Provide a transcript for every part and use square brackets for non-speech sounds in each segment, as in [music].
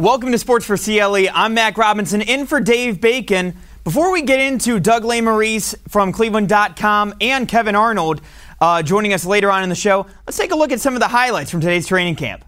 Welcome to Sports for CLE. I'm Mac Robinson, in for Dave Bacon. Before we get into Doug Lesmerises from Cleveland.com and Kevin Arnold uh, joining us later on in the show, let's take a look at some of the highlights from today's training camp.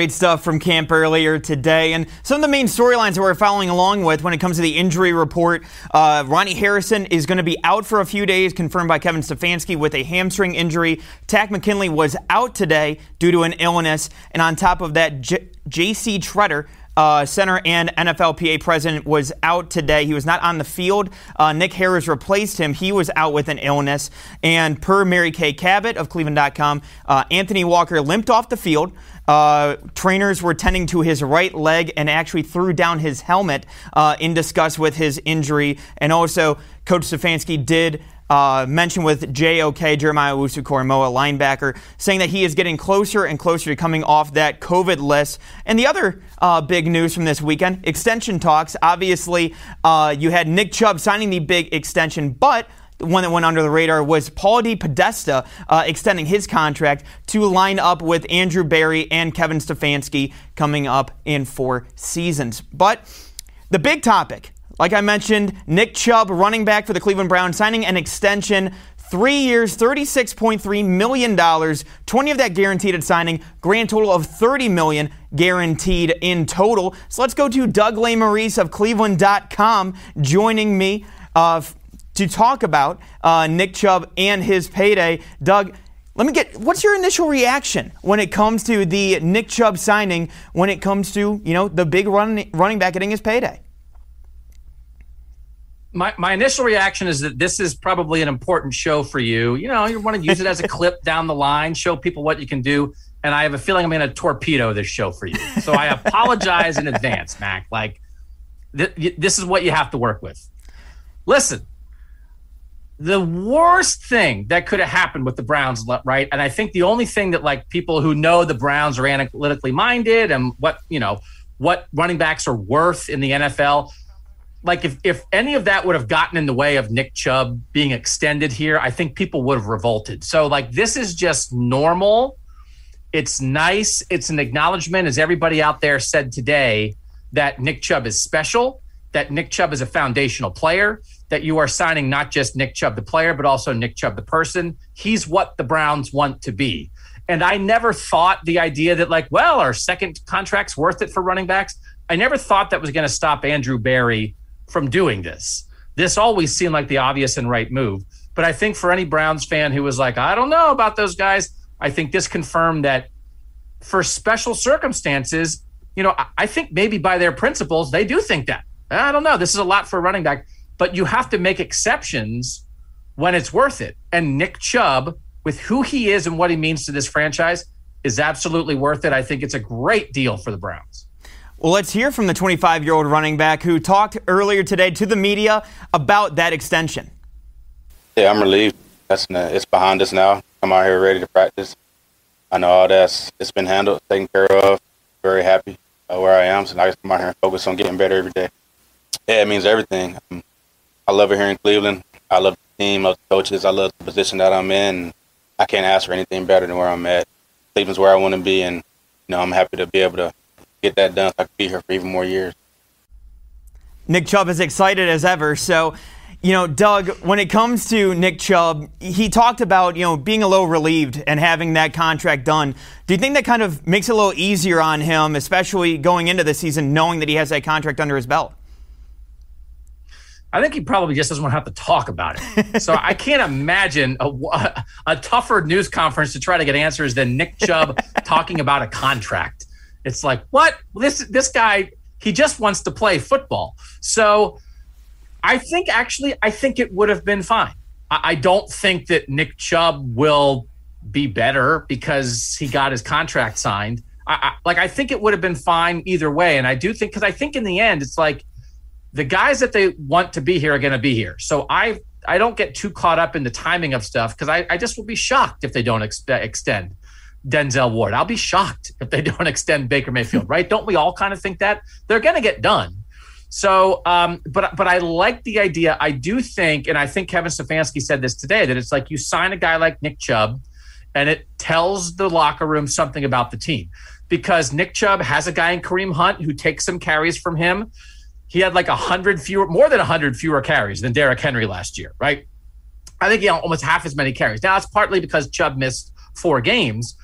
Great stuff from camp earlier today. And some of the main storylines that we're following along with when it comes to the injury report uh, Ronnie Harrison is going to be out for a few days, confirmed by Kevin Stefanski with a hamstring injury. Takk McKinley was out today due to an illness. And on top of that, J.C. Tretter uh, center and NFLPA president, was out today. He was not on the field. Uh, Nick Harris replaced him. He was out with an illness. And per Mary Kay Cabot of Cleveland.com, uh, Anthony Walker limped off the field. Uh, trainers were tending to his right leg and actually threw down his helmet uh, in disgust with his injury. And also, Coach Stefanski did uh, mention with JOK, Jeremiah Owusu-Koramoah, linebacker, saying that he is getting closer and closer to coming off that COVID list. And the other uh, big news from this weekend extension talks. Obviously, uh, you had Nick Chubb signing the big extension, but one that went under the radar was Paul DePodesta uh, extending his contract to line up with Andrew Berry and Kevin Stefanski coming up in four seasons. But the big topic like I mentioned, Nick Chubb, running back for the Cleveland Browns, signing an extension. Three years, $36.3 million, 20 of that guaranteed at signing, grand total of 30 million guaranteed in total. So let's go to Doug Lesmerises of Cleveland.com joining me uh, to talk about uh, Nick Chubb and his payday. Doug, let me get what's your initial reaction when it comes to the Nick Chubb signing, when it comes to, you know, the big run, running back getting his payday? my, my initial reaction is that this is probably an important show for you. You know, you want to use it as a [laughs] clip down the line, show people what you can do. And I have a feeling I'm going to torpedo this show for you. So I apologize in advance, Mac. Like, th- this is what you have to work with. Listen, the worst thing that could have happened with the Browns, right? And I think the only thing that, like, people who know the Browns are analytically minded and what, you know, what running backs are worth in the NFL, like if if any of that would have gotten in the way of Nick Chubb being extended here, I think people would have revolted. So like this is just normal. It's nice. It's an acknowledgement, as everybody out there said today, that Nick Chubb is special, that Nick Chubb is a foundational player, that you are signing not just Nick Chubb the player, but also Nick Chubb the person. He's what the Browns want to be. And I never thought the idea that, like, well, our second contract's worth it for running backs. I never thought that was going to stop Andrew Berry from doing this. This always seemed like the obvious and right move. But I think for any Browns fan who was like, I don't know about those guys, I think this confirmed that for special circumstances, you know, I think maybe by their principles, they do think that. I don't know. This is a lot for a running back, but you have to make exceptions when it's worth it. And Nick Chubb, with who he is and what he means to this franchise, is absolutely worth it. I think it's a great deal for the Browns. Well, let's hear from the 25 year old running back who talked earlier today to the media about that extension. Yeah, I'm relieved. That's it's behind us now. I'm out here ready to practice. I know all that's it's been handled, taken care of. Very happy where I am, so I just come out here and focus on getting better every day. Yeah, it means everything. Um, I love it here in Cleveland. I love the team, I love the coaches, I love the position that I'm in. I can't ask for anything better than where I'm at. Cleveland's where I want to be, and you know I'm happy to be able to get that done. So I could be here for even more years. Nick Chubb is excited as ever. So you know, Doug, when it comes to Nick Chubb, he talked about, you know, being a little relieved and having that contract done. Do you think that kind of makes it a little easier on him, especially going into the season, knowing that he has that contract under his belt? I think he probably just doesn't want to have to talk about it. So I can't imagine a, a tougher news conference to try to get answers than Nick Chubb [laughs] talking about a contract. It's like, what? This this guy, he just wants to play football. So I think actually, I think it would have been fine. I, I don't think that Nick Chubb will be better because he got his contract signed. I, I, like I think it would have been fine either way, and I do think because I think in the end it's like the guys that they want to be here are going to be here. So I I don't get too caught up in the timing of stuff because I, I just will be shocked if they don't ex- extend Denzel Ward. I'll be shocked if they [laughs] don't extend Baker Mayfield. Right? don't we all kind of think that they're going to get done? So, um, but but I like the idea. I do think, and I think Kevin Stefanski said this today, that it's like you sign a guy like Nick Chubb, and it tells the locker room something about the team. Because Nick Chubb has a guy in Kareem Hunt who takes some carries from him. He had like a hundred fewer, more than a hundred fewer carries than Derrick Henry last year, right? I think he had almost half as many carries. Now it's partly because Chubb missed four games,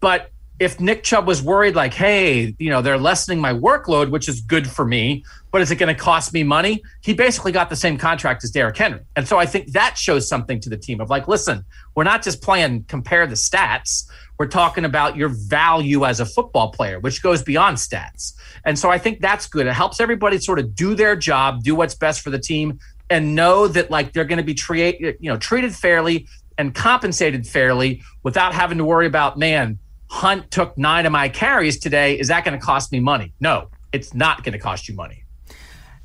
but if Nick Chubb was worried, like, hey, you know, they're lessening my workload, which is good for me, but is it going to cost me money? He basically got the same contract as Derrick Henry. And so I think that shows something to the team of like, listen, we're not just playing compare the stats. We're talking about your value as a football player, which goes beyond stats. And so I think that's good. It helps everybody sort of do their job, do what's best for the team, and know that like they're going to be treated, you know, treated fairly and compensated fairly without having to worry about, man, Hunt took nine of my carries today. Is that going to cost me money? No, it's not going to cost you money.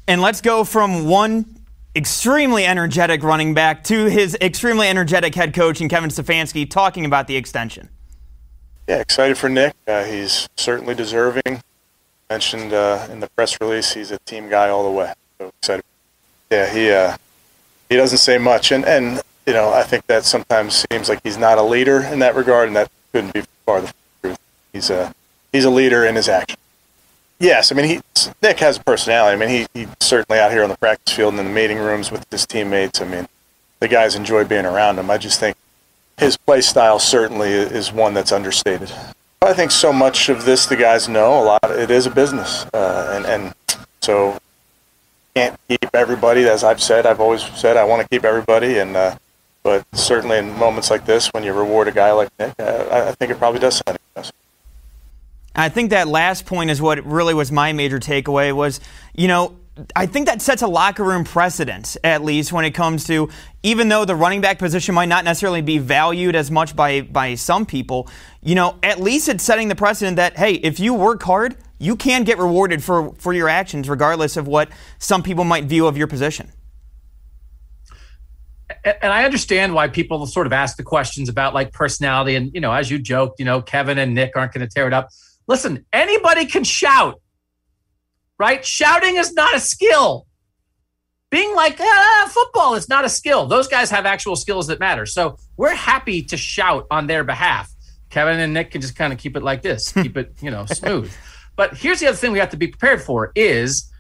And let's go from one extremely energetic running back to his extremely energetic head coach and Kevin Stefanski talking about the extension. Yeah, excited for Nick. Uh, he's certainly deserving. Mentioned uh, in the press release, he's a team guy all the way. So excited. Yeah, he uh, he doesn't say much, and and you know I think that sometimes seems like he's not a leader in that regard, and that couldn't be far the truth. He's a he's a leader in his action. Yes, I mean he Nick has a personality. I mean he he's certainly out here on the practice field and in the meeting rooms with his teammates. I mean the guys enjoy being around him. I just think his play style certainly is one that's understated. I think so much of this the guys know a lot. It is a business, uh, and and so can't keep everybody. As I've said, I've always said I want to keep everybody, and uh, but certainly in moments like this, when you reward a guy like Nick, uh, I think it probably does a I think that last point is what really was my major takeaway was, you know, I think that sets a locker room precedent, at least when it comes to, even though the running back position might not necessarily be valued as much by, by some people, you know, at least it's setting the precedent that, hey, if you work hard, you can get rewarded for, for your actions, regardless of what some people might view of your position. And I understand why people sort of ask the questions about like personality. And, you know, as you joked, you know, Kevin and Nick aren't going to tear it up Listen, anybody can shout, right? Shouting is not a skill. Being like, ah, football is not a skill. Those guys have actual skills that matter. So we're happy to shout on their behalf. Kevin and Nick can just kind of keep it like this, [laughs] keep it, you know, smooth. But here's the other thing we have to be prepared for is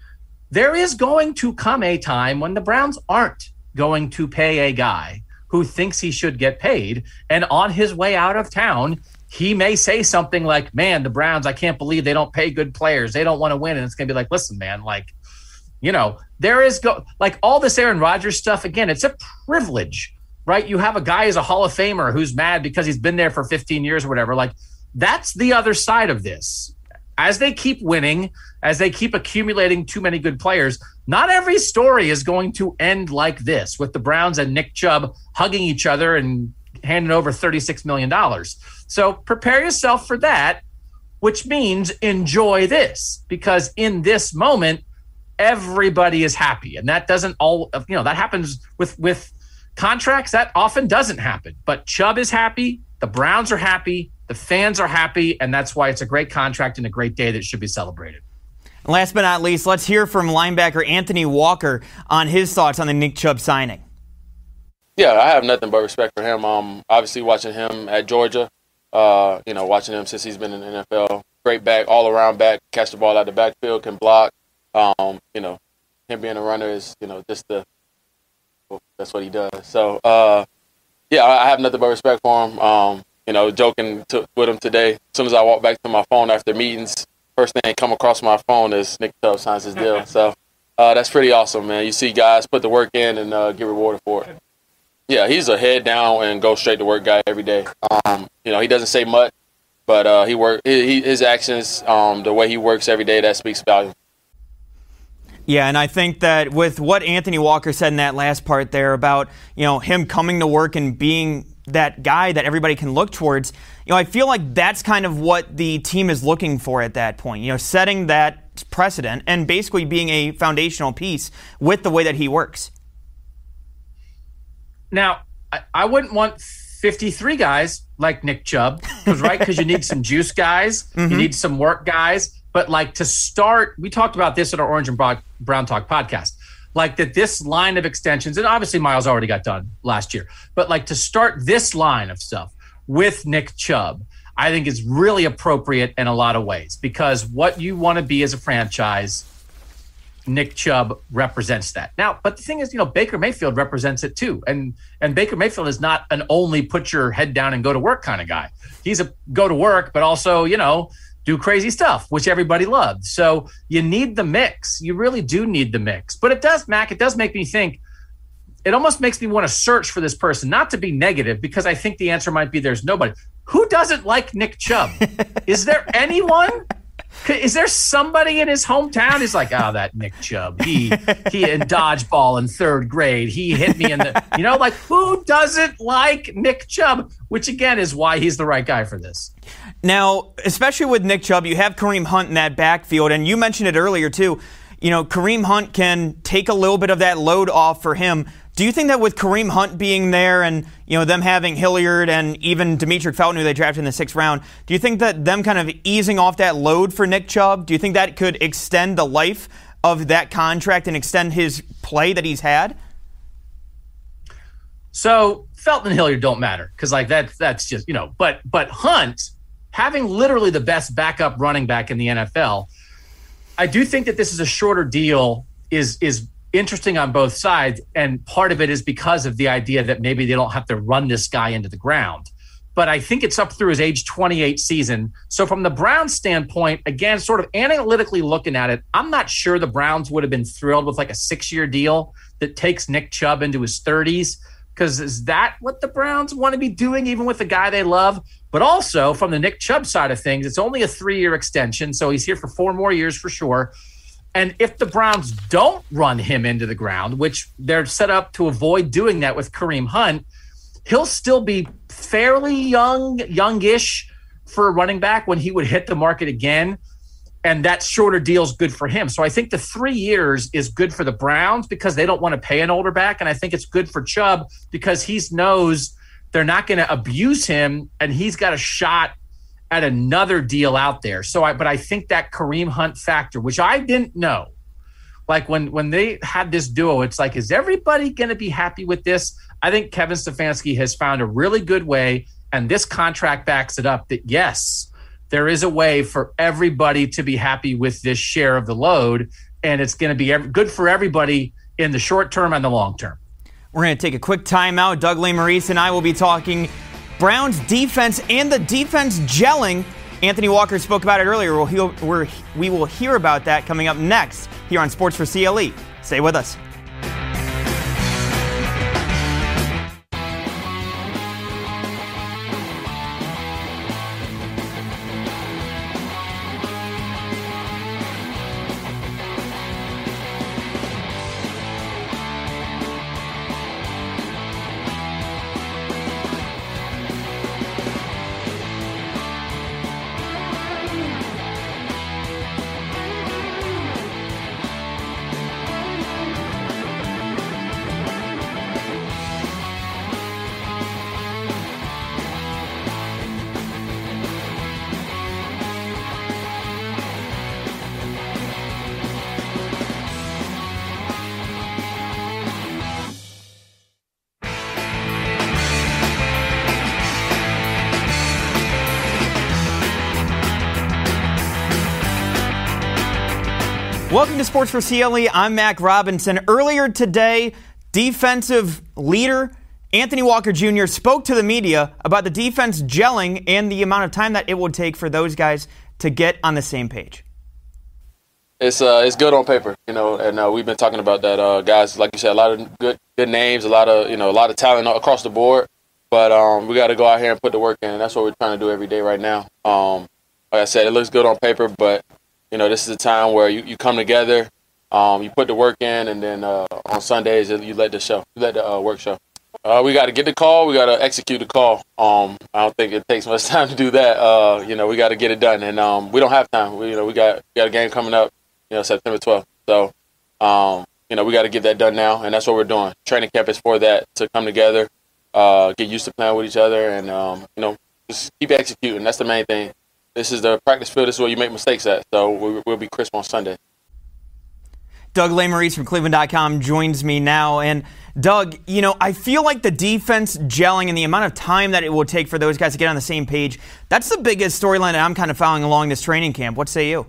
there is going to come a time when the Browns aren't going to pay a guy who thinks he should get paid. And on his way out of town, he may say something like, Man, the Browns, I can't believe they don't pay good players. They don't want to win. And it's going to be like, Listen, man, like, you know, there is go like all this Aaron Rodgers stuff. Again, it's a privilege, right? You have a guy who's a Hall of Famer who's mad because he's been there for 15 years or whatever. Like, that's the other side of this. As they keep winning, as they keep accumulating too many good players, not every story is going to end like this with the Browns and Nick Chubb hugging each other and handing over $36 million. So prepare yourself for that, which means enjoy this because in this moment, everybody is happy. And that doesn't all, you know, that happens with, with contracts. That often doesn't happen. But Chubb is happy. The Browns are happy. The fans are happy. And that's why it's a great contract and a great day that should be celebrated. Last but not least, let's hear from linebacker Anthony Walker on his thoughts on the Nick Chubb signing. Yeah, I have nothing but respect for him. Um, obviously watching him at Georgia, uh, you know, watching him since he's been in the NFL. Great back, all around back, catch the ball out the backfield, can block. Um, you know, him being a runner is, you know, just the well, that's what he does. So, uh, yeah, I have nothing but respect for him. Um, you know, joking to, with him today. As soon as I walk back to my phone after meetings, first thing come across my phone is Nick Chubb signs his deal. So uh, that's pretty awesome, man. You see guys put the work in and uh, get rewarded for it. Yeah, he's a head down and go straight to work guy every day. Um, you know, he doesn't say much, but uh, he work he, his actions, um, the way he works every day, that speaks volume. Yeah, and I think that with what Anthony Walker said in that last part there about you know him coming to work and being that guy that everybody can look towards, you know, I feel like that's kind of what the team is looking for at that point. You know, setting that precedent and basically being a foundational piece with the way that he works. Now, I, I wouldn't want 53 guys like Nick Chubb, because right, because you need some [laughs] juice guys, mm-hmm. you need some work guys. But like to start, we talked about this at our Orange and Brown Talk podcast. Like that, this line of extensions, and obviously Myles already got done last year, but like to start this line of stuff with Nick Chubb, I think is really appropriate in a lot of ways because what you want to be as a franchise Nick Chubb represents that. Now, but the thing is, you know, Baker Mayfield represents it too. And and Baker Mayfield is not an only put your head down and go to work kind of guy. He's a go to work, but also, you know, do crazy stuff, which everybody loves. So you need the mix. You really do need the mix. But it does, Mac, it does make me think. It almost makes me want to search for this person, not to be negative, because I think the answer might be there's nobody. Who doesn't like Nick Chubb? [laughs] is there anyone? Is there somebody in his hometown? He's like, oh, that Nick Chubb. He he in [laughs] dodgeball in third grade. He hit me in the, [laughs] you know, like who doesn't like Nick Chubb? Which again is why he's the right guy for this. Now, especially with Nick Chubb, you have Kareem Hunt in that backfield, and you mentioned it earlier too. You know, Kareem Hunt can take a little bit of that load off for him. Do you think that with Kareem Hunt being there and you know them having Hilliard and even Demetric Felton, who they drafted in the sixth round, do you think that them kind of easing off that load for Nick Chubb? Do you think that could extend the life of that contract and extend his play that he's had? So Felton and Hilliard don't matter because like that that's just you know, but but Hunt having literally the best backup running back in the NFL, I do think that this is a shorter deal is is interesting on both sides. And part of it is because of the idea that maybe they don't have to run this guy into the ground. But I think it's up through his age 28 season. So, from the Browns standpoint, again, sort of analytically looking at it, I'm not sure the Browns would have been thrilled with like a six year deal that takes Nick Chubb into his 30s. Because is that what the Browns want to be doing, even with the guy they love? But also from the Nick Chubb side of things, it's only a three year extension. So he's here for four more years for sure. And if the Browns don't run him into the ground, which they're set up to avoid doing that with Kareem Hunt, he'll still be fairly young, youngish for a running back when he would hit the market again. And that shorter deal is good for him. So I think the three years is good for the Browns because they don't want to pay an older back. And I think it's good for Chubb because he knows they're not going to abuse him and he's got a shot at another deal out there. So I but I think that Kareem Hunt factor, which I didn't know, like when when they had this duo, it's like, is everybody going to be happy with this? I think Kevin Stefanski has found a really good way, and this contract backs it up. That yes, there is a way for everybody to be happy with this share of the load, and it's going to be good for everybody in the short term and the long term. We're going to take a quick timeout. Doug Lesmerises and I will be talking Browns defense and the defense gelling. Anthony Walker spoke about it earlier. We'll, we'll, we will hear about that coming up next here on Sports for CLE. Stay with us. Welcome to Sports for CLE. I'm Mac Robinson. Earlier today, defensive leader Anthony Walker Jr. spoke to the media about the defense gelling and the amount of time that it would take for those guys to get on the same page. It's uh, it's good on paper, you know, and uh, we've been talking about that, uh, guys. Like you said, a lot of good good names, a lot of you know, a lot of talent across the board. But um, we got to go out here and put the work in, and that's what we're trying to do every day right now. Um, like I said, it looks good on paper, but you know, this is a time where you, you come together, um, you put the work in, and then uh, on Sundays you let the show, you let the uh, work show. Uh, we got to get the call. We got to execute the call. Um, I don't think it takes much [laughs] time to do that. Uh, you know, we got to get it done, and um, we don't have time. We, you know, we got we got a game coming up. You know, September 12th. So, um, you know, we got to get that done now, and that's what we're doing. Training camp is for that to come together, uh, get used to playing with each other, and um, you know, just keep executing. That's the main thing. This is the practice field. This is where you make mistakes at. So we, will be crisp on Sunday. Doug Lesmerises from Cleveland.com joins me now. And Doug, you know, I feel like the defense gelling and the amount of time that it will take for those guys to get on the same page, that's the biggest storyline that I'm kind of following along this training camp. What say you?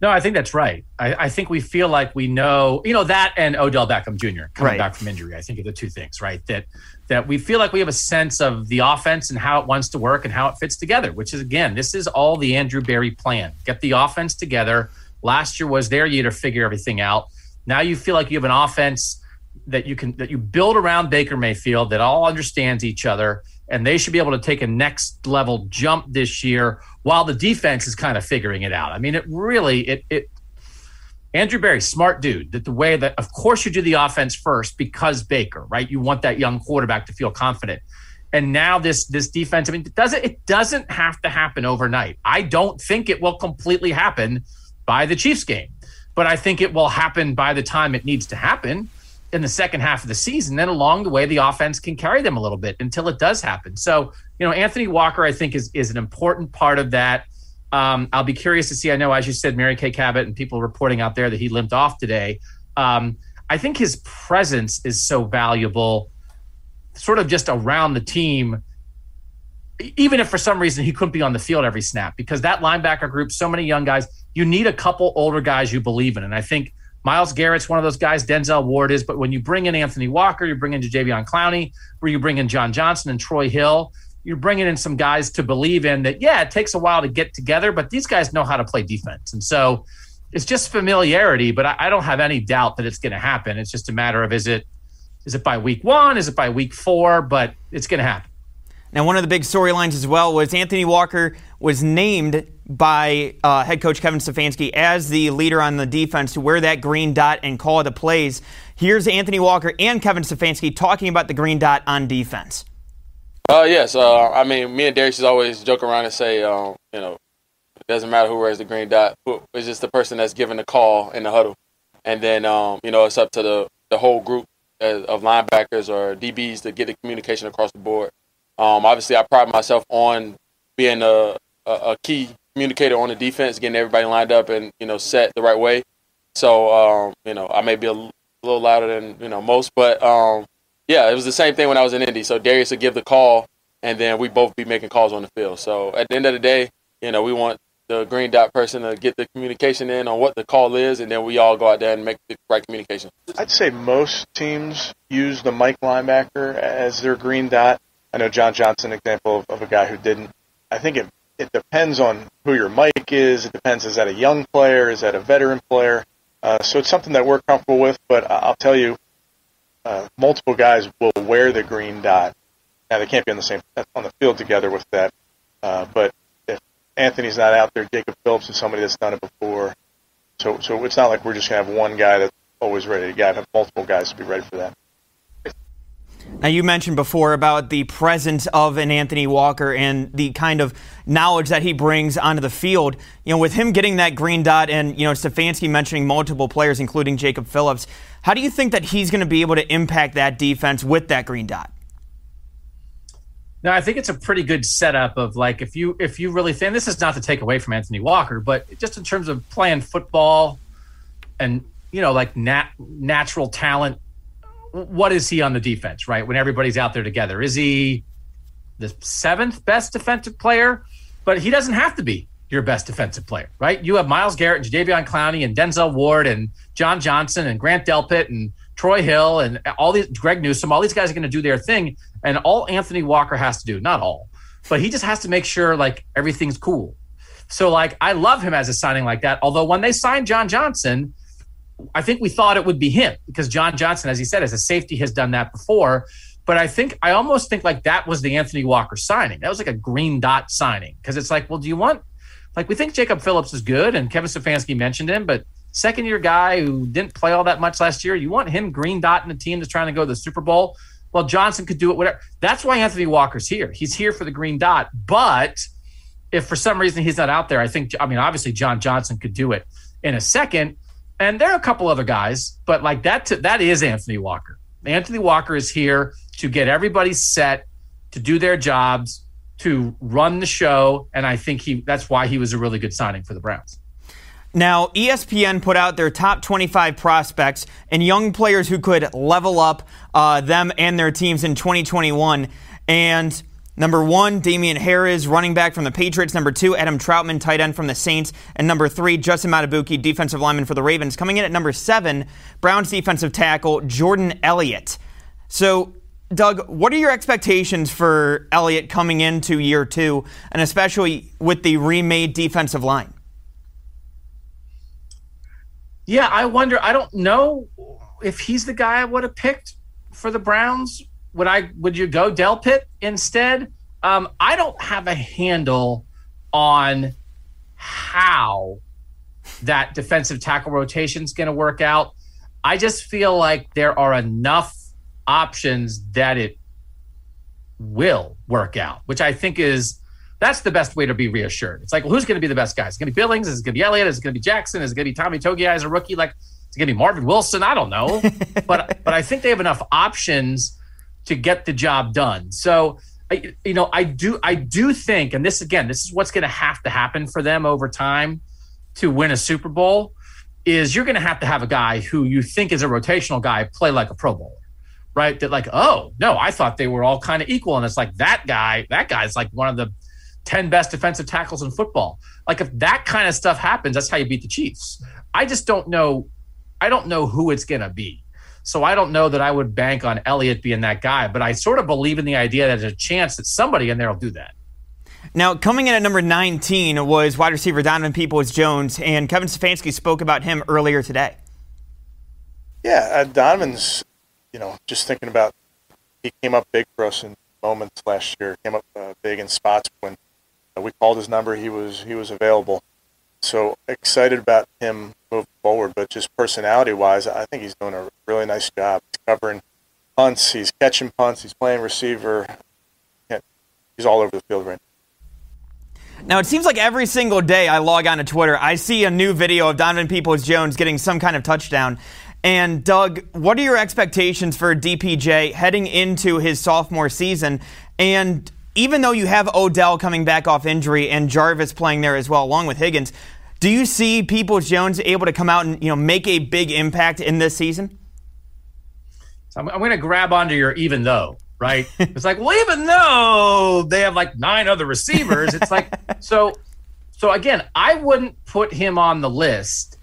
No, I think that's right. I, I, think we feel like we know, you know, that and Odell Beckham Jr. coming right. back from injury. I think are the two things, right? That that we feel like we have a sense of the offense and how it wants to work and how it fits together. Which is again, this is all the Andrew Berry plan. Get the offense together. Last year was their year to figure everything out. Now you feel like you have an offense that you can that you build around Baker Mayfield that all understands each other and they should be able to take a next level jump this year while the defense is kind of figuring it out. I mean, it really it it Andrew Berry, smart dude. That the way that of course you do the offense first because Baker, right? You want that young quarterback to feel confident. And now this this defense, I mean, it doesn't it doesn't have to happen overnight. I don't think it will completely happen by the Chiefs game, but I think it will happen by the time it needs to happen in the second half of the season. Then along the way, the offense can carry them a little bit until it does happen. So, you know, Anthony Walker, I think, is is an important part of that. Um, I'll be curious to see. I know, as you said, Mary Kay Cabot and people reporting out there that he limped off today. Um, I think his presence is so valuable, sort of just around the team. Even if for some reason he couldn't be on the field every snap, because that linebacker group, so many young guys, you need a couple older guys you believe in. And I think Myles Garrett's one of those guys. Denzel Ward is. But when you bring in Anthony Walker, you bring in Jadeveon Clowney, where you bring in John Johnson and Troy Hill, you're bringing in some guys to believe in that, yeah, it takes a while to get together, but these guys know how to play defense. And so it's just familiarity, but I, I don't have any doubt that it's going to happen. It's just a matter of is it is it by week one? Is it by week four? But it's going to happen. Now, one of the big storylines as well was Anthony Walker was named by uh, head coach Kevin Stefanski as the leader on the defense to wear that green dot and call the plays. Here's Anthony Walker and Kevin Stefanski talking about the green dot on defense. Uh, yes. Uh, I mean, me and Darius always joke around and say, um, you know, it doesn't matter who wears the green dot. It's just the person that's giving the call in the huddle. And then, um, you know, it's up to the, the whole group of linebackers or DBs to get the communication across the board. Um, obviously, I pride myself on being a, a, a key communicator on the defense, getting everybody lined up and you know set the right way. So um, you know I may be a little louder than you know most, but um, yeah, it was the same thing when I was in Indy. So Darius would give the call, and then we both be making calls on the field. So at the end of the day, you know, we want the green dot person to get the communication in on what the call is, and then we all go out there and make the right communication. I'd say most teams use the Mike linebacker as their green dot. I know John Johnson example of, of a guy who didn't. I think it it depends on who your Mike is. It depends is that a young player, is that a veteran player. Uh, so it's something that we're comfortable with. But I'll tell you, uh, multiple guys will wear the green dot. Now they can't be on the same on the field together with that. Uh, but if Anthony's not out there, Jacob Phillips is somebody that's done it before. So so it's not like we're just gonna have one guy that's always ready. You got to have multiple guys to be ready for that. Now, you mentioned before about the presence of an Anthony Walker and the kind of knowledge that he brings onto the field. You know, with him getting that green dot and, you know, Stefanski mentioning multiple players, including Jacob Phillips, how do you think that he's going to be able to impact that defense with that green dot? No, I think it's a pretty good setup of like if you if you really think this is not to take away from Anthony Walker, but just in terms of playing football and you know like nat- natural talent what is he on the defense, right? When everybody's out there together, is he the seventh best defensive player? But he doesn't have to be your best defensive player, right? You have Myles Garrett and Jadeveon Clowney and Denzel Ward and John Johnson and Grant Delpit and Troy Hill and all these Greg Newsome. All these guys are going to do their thing, and all Anthony Walker has to do, not all, but he just has to make sure like everything's cool. So like I love him as a signing like that. Although when they signed John Johnson, I think we thought it would be him because John Johnson, as he said, as a safety, has done that before. But I think I almost think like that was the Anthony Walker signing. That was like a green dot signing because it's like, well, do you want like we think Jacob Phillips is good and Kevin Stefanski mentioned him, but second year guy who didn't play all that much last year, you want him green dot in a team that's trying to go to the Super Bowl. Well, Johnson could do it, whatever. That's why Anthony Walker's here. He's here for the green dot. But if for some reason he's not out there, I think I mean obviously John Johnson could do it in a second and there are a couple other guys, but like that, that is Anthony Walker. Anthony Walker is here to get everybody set to do their jobs, to run the show, and I think he that's why he was a really good signing for the Browns. Now, ESPN put out their top 25 prospects and young players who could level up uh, them and their teams in 2021. And Number one, Damien Harris, running back from the Patriots. Number two, Adam Trautman, tight end from the Saints. And number three, Justin Madubuike, defensive lineman for the Ravens. Coming in at number seven, Browns defensive tackle Jordan Elliott. So, Doug, what are your expectations for Elliott coming into year two, and especially with the remade defensive line? Yeah, I wonder. I don't know if he's the guy I would have picked for the Browns would I would you go Delpit instead? Um, I don't have a handle on how that defensive tackle rotation is going to work out. I just feel like there are enough options that it will work out, which I think is that's the best way to be reassured. It's like, well, who's going to be the best guy? Is it going to be Billings? Is it going to be Elliott? Is it going to be Jackson? Is it going to be Tommy Togiai as a rookie? Like, it's going to be Marvin Wilson? I don't know, [laughs] but but I think they have enough options to get the job done. So, I, you know, I do, I do think, and this again, this is what's going to have to happen for them over time to win a Super Bowl. Is you're going to have to have a guy who you think is a rotational guy play like a Pro Bowler, right? That like, oh no, I thought they were all kind of equal, and it's like that guy, that guy's like one of the ten best defensive tackles in football. Like if that kind of stuff happens, that's how you beat the Chiefs. I just don't know. I don't know who it's going to be. So I don't know that I would bank on Elliott being that guy, but I sort of believe in the idea that there's a chance that somebody in there will do that. Now, coming in at number 19 was wide receiver Donovan Peoples Jones, and Kevin Stefanski spoke about him earlier today. Yeah, uh, Donovan's, you know, just thinking about he came up big for us in moments last year. Came up uh, big in spots when uh, we called his number. He was he was available. So excited about him moving forward, but just personality wise, I think he's doing a really nice job. He's covering punts, he's catching punts, he's playing receiver. He's all over the field right now. Now, it seems like every single day I log on to Twitter, I see a new video of Donovan Peoples Jones getting some kind of touchdown. And, Doug, what are your expectations for DPJ heading into his sophomore season? And even though you have Odell coming back off injury and Jarvis playing there as well, along with Higgins, do you see Peoples Jones able to come out and you know make a big impact in this season? So I'm, I'm going to grab onto your even though right? [laughs] it's like, well, even though they have like nine other receivers, it's like [laughs] so. So again, I wouldn't put him on the list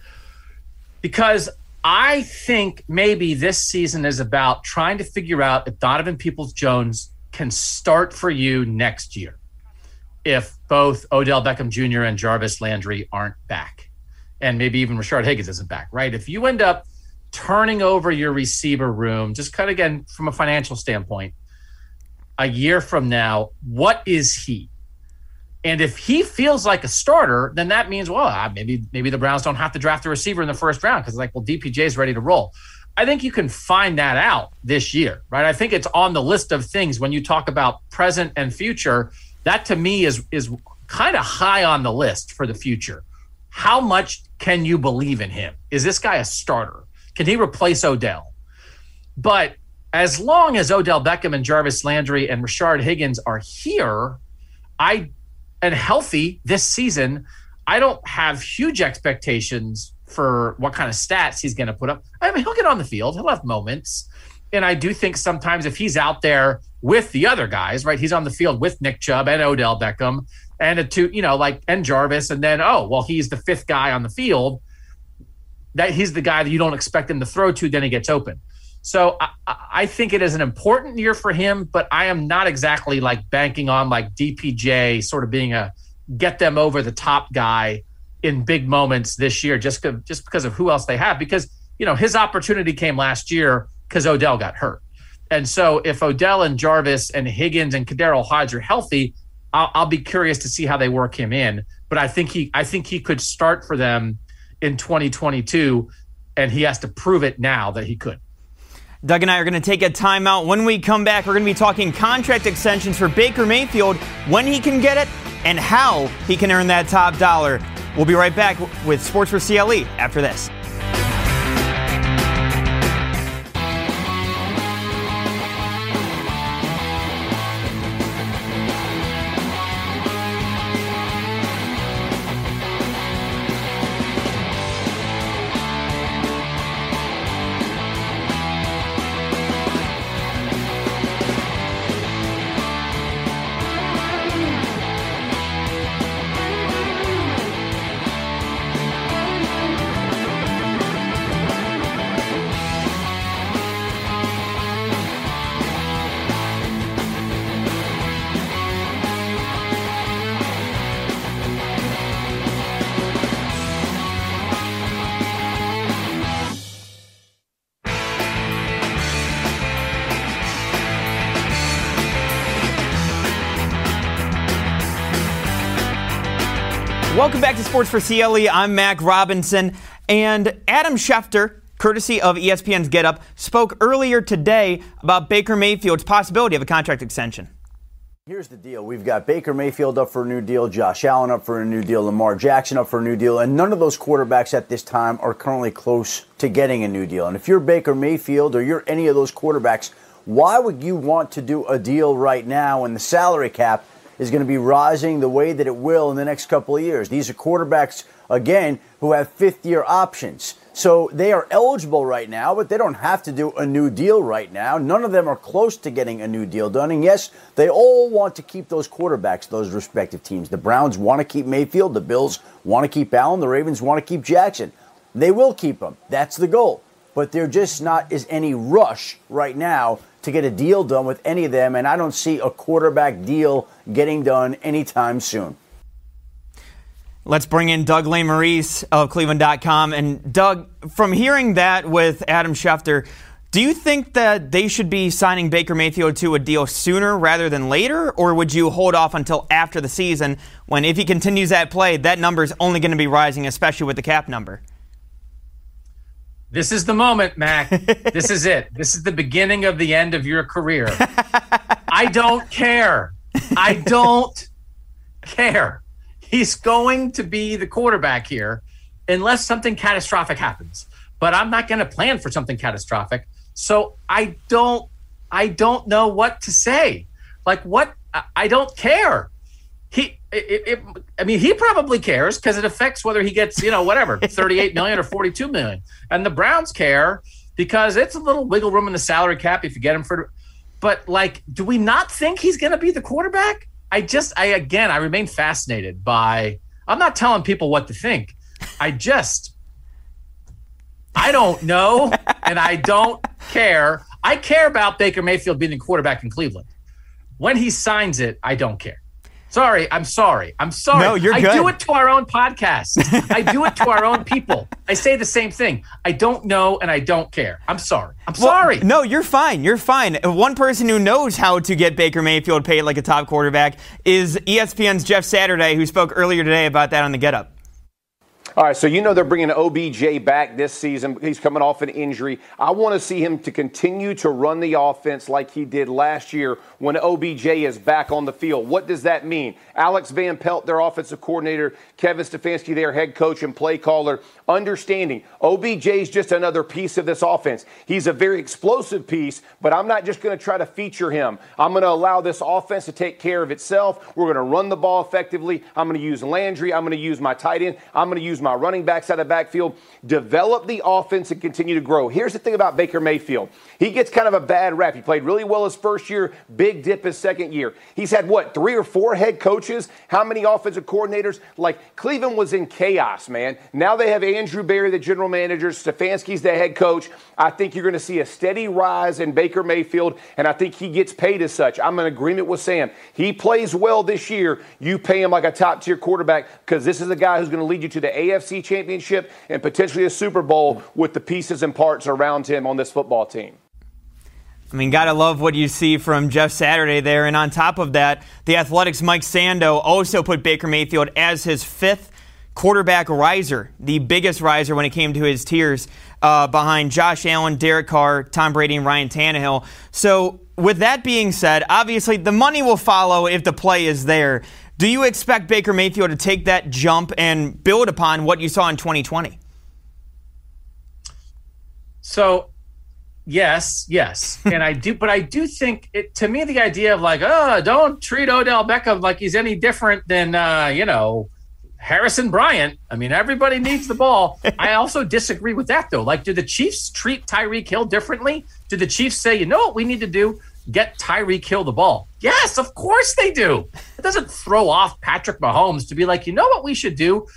because I think maybe this season is about trying to figure out if Donovan Peoples Jones can start for you next year if both Odell Beckham Jr. and Jarvis Landry aren't back. And maybe even Rashard Higgins isn't back, right? If you end up turning over your receiver room, just kind of again from a financial standpoint, a year from now, what is he? And if he feels like a starter, then that means, well, ah, maybe maybe the Browns don't have to draft a receiver in the first round because, like, well, DPJ is ready to roll. I think you can find that out this year, right? I think it's on the list of things when you talk about present and future. That to me is is kind of high on the list for the future. How much can you believe in him? Is this guy a starter? Can he replace Odell? But as long as Odell Beckham and Jarvis Landry and Rashard Higgins are here, I and healthy this season, I don't have huge expectations for what kind of stats he's going to put up. I mean, he'll get on the field, he'll have moments. And I do think sometimes if he's out there with the other guys, right? He's on the field with Nick Chubb and Odell Beckham and a two, you know, like and Jarvis, and then oh, well, he's the fifth guy on the field. That he's the guy that you don't expect him to throw to, then he gets open. So I, I, think it is an important year for him, but I am not exactly like banking on like DPJ sort of being a get them over the top guy in big moments this year, just just because of who else they have. Because you know his opportunity came last year because Odell got hurt, and so if Odell and Jarvis and Higgins and KhaDarel Hodge are healthy, I'll, I'll be curious to see how they work him in. But I think he I think he could start for them in 2022, and he has to prove it now that he could. Doug and I are going to take a timeout. When we come back, we're going to be talking contract extensions for Baker Mayfield, when he can get it, and how he can earn that top dollar. We'll be right back with Sports for CLE after this. Sports for CLE. I'm Mac Robinson. And Adam Schefter, courtesy of ESPN's Get Up, spoke earlier today about Baker Mayfield's possibility of a contract extension. Here's the deal. We've got Baker Mayfield up for a new deal, Josh Allen up for a new deal, Lamar Jackson up for a new deal, and none of those quarterbacks at this time are currently close to getting a new deal. And if you're Baker Mayfield or you're any of those quarterbacks, why would you want to do a deal right now when the salary cap is going to be rising the way that it will in the next couple of years. These are quarterbacks, again, who have fifth year options. So they are eligible right now, but they don't have to do a new deal right now. None of them are close to getting a new deal done. And yes, they all want to keep those quarterbacks, those respective teams. The Browns want to keep Mayfield. The Bills want to keep Allen. The Ravens want to keep Jackson. They will keep them. That's the goal. But there just not is any rush right now to get a deal done with any of them, and I don't see a quarterback deal getting done anytime soon. Let's bring in Doug Lesmerises of Cleveland.com. And Doug, from hearing that with Adam Schefter, do you think that they should be signing Baker Mayfield to a deal sooner rather than later, or would you hold off until after the season when, if he continues that play, that number is only going to be rising, especially with the cap number? This is the moment, Mac. this is it. This is the beginning of the end of your career. [laughs] I don't care. I don't care. He's going to be the quarterback here unless something catastrophic happens. But I'm not going to plan for something catastrophic. So I don't I don't know what to say. Like what I don't care it, it, I mean, he probably cares because it affects whether he gets, you know, whatever, [laughs] 38 million or 42 million. And the Browns care because it's a little wiggle room in the salary cap if you get him for. but like, do we not think he's going to be the quarterback? I just, I again, I remain fascinated by. I'm not telling people what to think. I just, I don't know, and I don't care. I care about Baker Mayfield being the quarterback in Cleveland. When he signs it, I don't care. Sorry, I'm sorry. I'm sorry. No, you're I good. do it to our own podcast. I do it to our own [laughs] people. I say the same thing. I don't know and I don't care. I'm sorry. I'm Well, sorry. No, you're fine. You're fine. Uh, one person who knows how to get Baker Mayfield paid like a top quarterback is ESPN's Jeff Saturday, who spoke earlier today about that on the Get Up. All right, so you know they're bringing OBJ back this season. He's coming off an injury. I want to see him to continue to run the offense like he did last year when OBJ is back on the field. What does that mean? Alex Van Pelt, their offensive coordinator, Kevin Stefanski, their head coach and play caller, understanding OBJ is just another piece of this offense. He's a very explosive piece, but I'm not just going to try to feature him. I'm going to allow this offense to take care of itself. We're going to run the ball effectively. I'm going to use Landry. I'm going to use my tight end. I'm going to use my running backs out of backfield. Develop the offense and continue to grow. Here's the thing about Baker Mayfield. He gets kind of a bad rap. He played really well his first year, big dip his second year. He's had what, three or four head coaches? How many offensive coordinators? Like Cleveland was in chaos, man. Now they have Andrew Berry, the general manager. Stefanski's the head coach. I think you're going to see a steady rise in Baker Mayfield, and I think he gets paid as such. I'm in agreement with Sam. He plays well this year. You pay him like a top tier quarterback because this is a guy who's going to lead you to the AFC championship and potentially a Super Bowl with the pieces and parts around him on this football team. I mean, gotta love what you see from Jeff Saturday there. And on top of that, the Athletic's Mike Sando also put Baker Mayfield as his fifth quarterback riser, the biggest riser when it came to his tiers, uh, behind Josh Allen, Derek Carr, Tom Brady, and Ryan Tannehill. So, with that being said, obviously the money will follow if the play is there. Do you expect Baker Mayfield to take that jump and build upon what you saw in 2020? So, yes, yes, and I do, but I do think it. To me, the idea of like, oh, don't treat Odell Beckham like he's any different than uh, you know Harrison Bryant. I mean, everybody needs the ball. I also disagree with that though. Like, do the Chiefs treat Tyreek Hill differently? Do the Chiefs say, you know what we need to do? Get Tyreek Hill the ball. Yes, of course they do. It doesn't throw off Patrick Mahomes to be like, you know what we should do?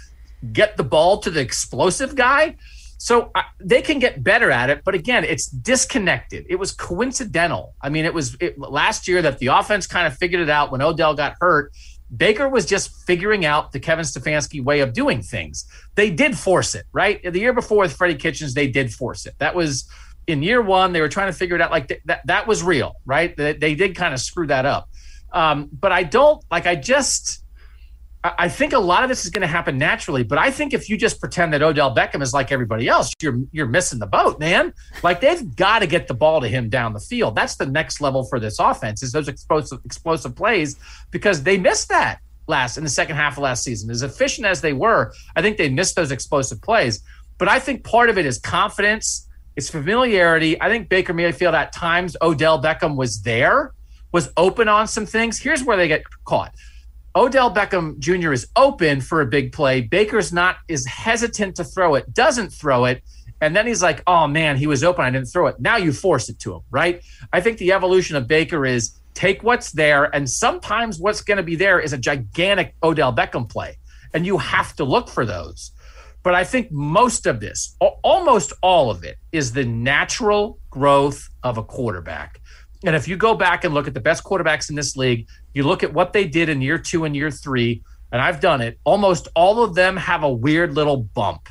Get the ball to the explosive guy. So they can get better at it, but again, it's disconnected. It was coincidental. I mean, it was it, last year that the offense kind of figured it out when Odell got hurt. Baker was just figuring out the Kevin Stefanski way of doing things. They did force it, right? The year before with Freddie Kitchens, they did force it. That was in year one. They were trying to figure it out. Like th- that, that was real, right? They, they did kind of screw that up. Um, but I don't like. I just. I think a lot of this is going to happen naturally, but I think if you just pretend that Odell Beckham is like everybody else, you're you're missing the boat, man. Like they've got to get the ball to him down the field. That's the next level for this offense is those explosive explosive plays because they missed that last in the second half of last season. As efficient as they were, I think they missed those explosive plays. But I think part of it is confidence, it's familiarity. I think Baker Mayfield at times Odell Beckham was there, was open on some things. Here's where they get caught. Odell Beckham Jr. is open for a big play. Baker's not is hesitant to throw it, doesn't throw it, and then he's like, "Oh man, he was open. I didn't throw it." Now you force it to him, right? I think the evolution of Baker is take what's there, and sometimes what's going to be there is a gigantic Odell Beckham play, and you have to look for those. But I think most of this, almost all of it, is the natural growth of a quarterback. And if you go back and look at the best quarterbacks in this league, you look at what they did in year two and year three, and I've done it, almost all of them have a weird little bump.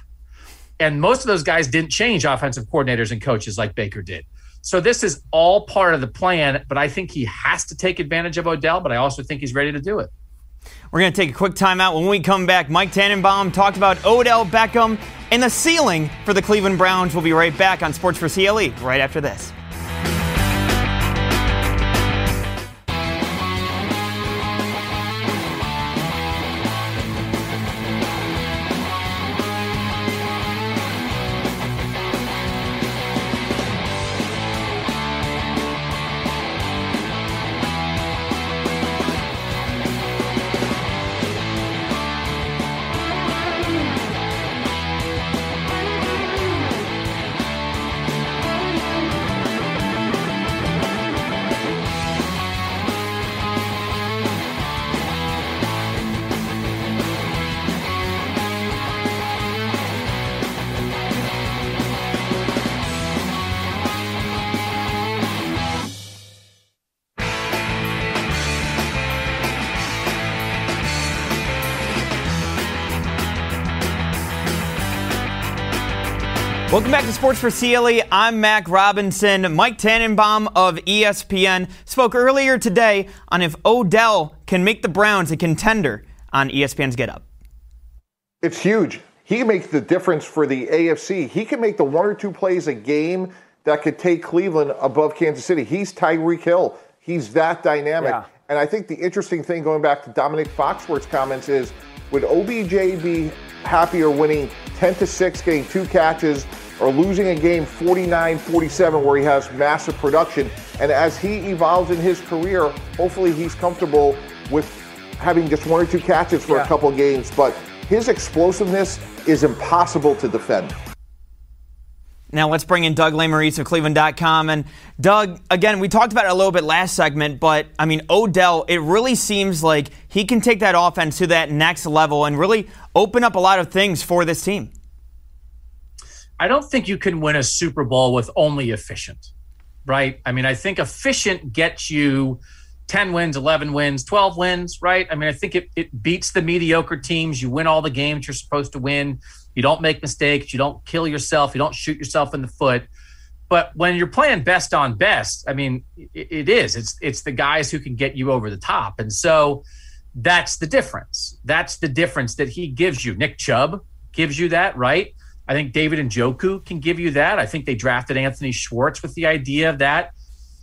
And most of those guys didn't change offensive coordinators and coaches like Baker did. So this is all part of the plan, but I think he has to take advantage of Odell, but I also think he's ready to do it. We're going to take a quick timeout. When we come back, Mike Tannenbaum talked about Odell Beckham and the ceiling for the Cleveland Browns. We'll be right back on Sports for CLE right after this. Welcome back to Sports for CLE. I'm Mac Robinson. Mike Tannenbaum of ESPN spoke earlier today on if Odell can make the Browns a contender on ESPN's Get Up. It's huge. He makes the difference for the AFC. He can make the one or two plays a game that could take Cleveland above Kansas City. He's Tyreek Hill. He's that dynamic. Yeah. And I think the interesting thing going back to Domonique Foxworth's comments is would OBJ be happier winning 10 to 6, getting two catches, or losing a game 49 47 where he has massive production. And as he evolves in his career, hopefully he's comfortable with having just one or two catches for yeah. a couple games. But his explosiveness is impossible to defend. Now let's bring in Doug Lesmerises of Cleveland.com. And Doug, again, we talked about it a little bit last segment, but I mean, Odell, it really seems like he can take that offense to that next level and really open up a lot of things for this team. I don't think you can win a Super Bowl with only efficient, right? I mean, I think efficient gets you 10 wins, 11 wins, 12 wins, right? I mean, I think it, it beats the mediocre teams. You win all the games you're supposed to win. You don't make mistakes. You don't kill yourself. You don't shoot yourself in the foot. But when you're playing best on best, I mean, it, it is. It's it's the guys who can get you over the top. And so that's the difference. That's the difference that he gives you. Nick Chubb gives you that, right? I think David Njoku can give you that. I think they drafted Anthony Schwartz with the idea of that.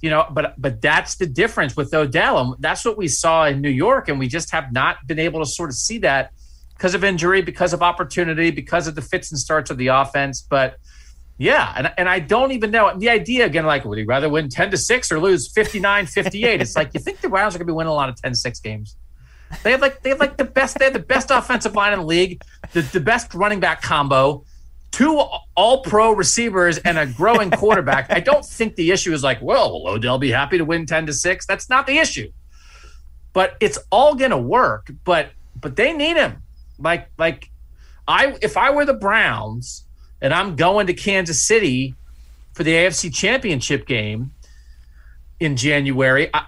You know, but but that's the difference with Odell. And that's what we saw in New York, and we just have not been able to sort of see that because of injury, because of opportunity, because of the fits and starts of the offense. But yeah, and, and I don't even know the idea again, like, would he rather win 10 to 6 or lose 59 58? it's like you think the Browns are gonna be winning a lot of 10 6 games. They have like they have like the best, they have the best offensive line in the league, the, the best running back combo two all pro receivers and a growing [laughs] quarterback, I don't think the issue is like, well, will Odell be happy to win 10 to 6? That's not the issue. But it's all gonna work. But but they need him. Like, like I if I were the Browns and I'm going to Kansas City for the AFC championship game in January, I,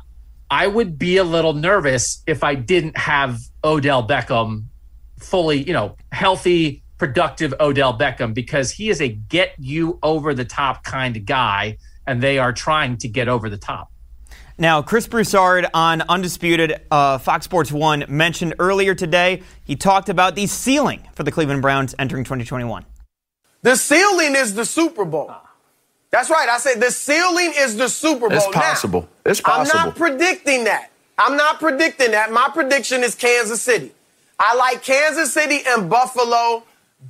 I would be a little nervous if I didn't have Odell Beckham fully, you know, healthy productive Odell Beckham because he is a get you over the top kind of guy, and they are trying to get over the top. Now, Chris Broussard on Undisputed uh, Fox Sports 1 mentioned earlier today, he talked about the ceiling for the Cleveland Browns entering 2021. The ceiling is the Super Bowl. That's right. I said the ceiling is the Super Bowl. It's possible. Now, it's possible. I'm not predicting that. I'm not predicting that. My prediction is Kansas City. I like Kansas City and Buffalo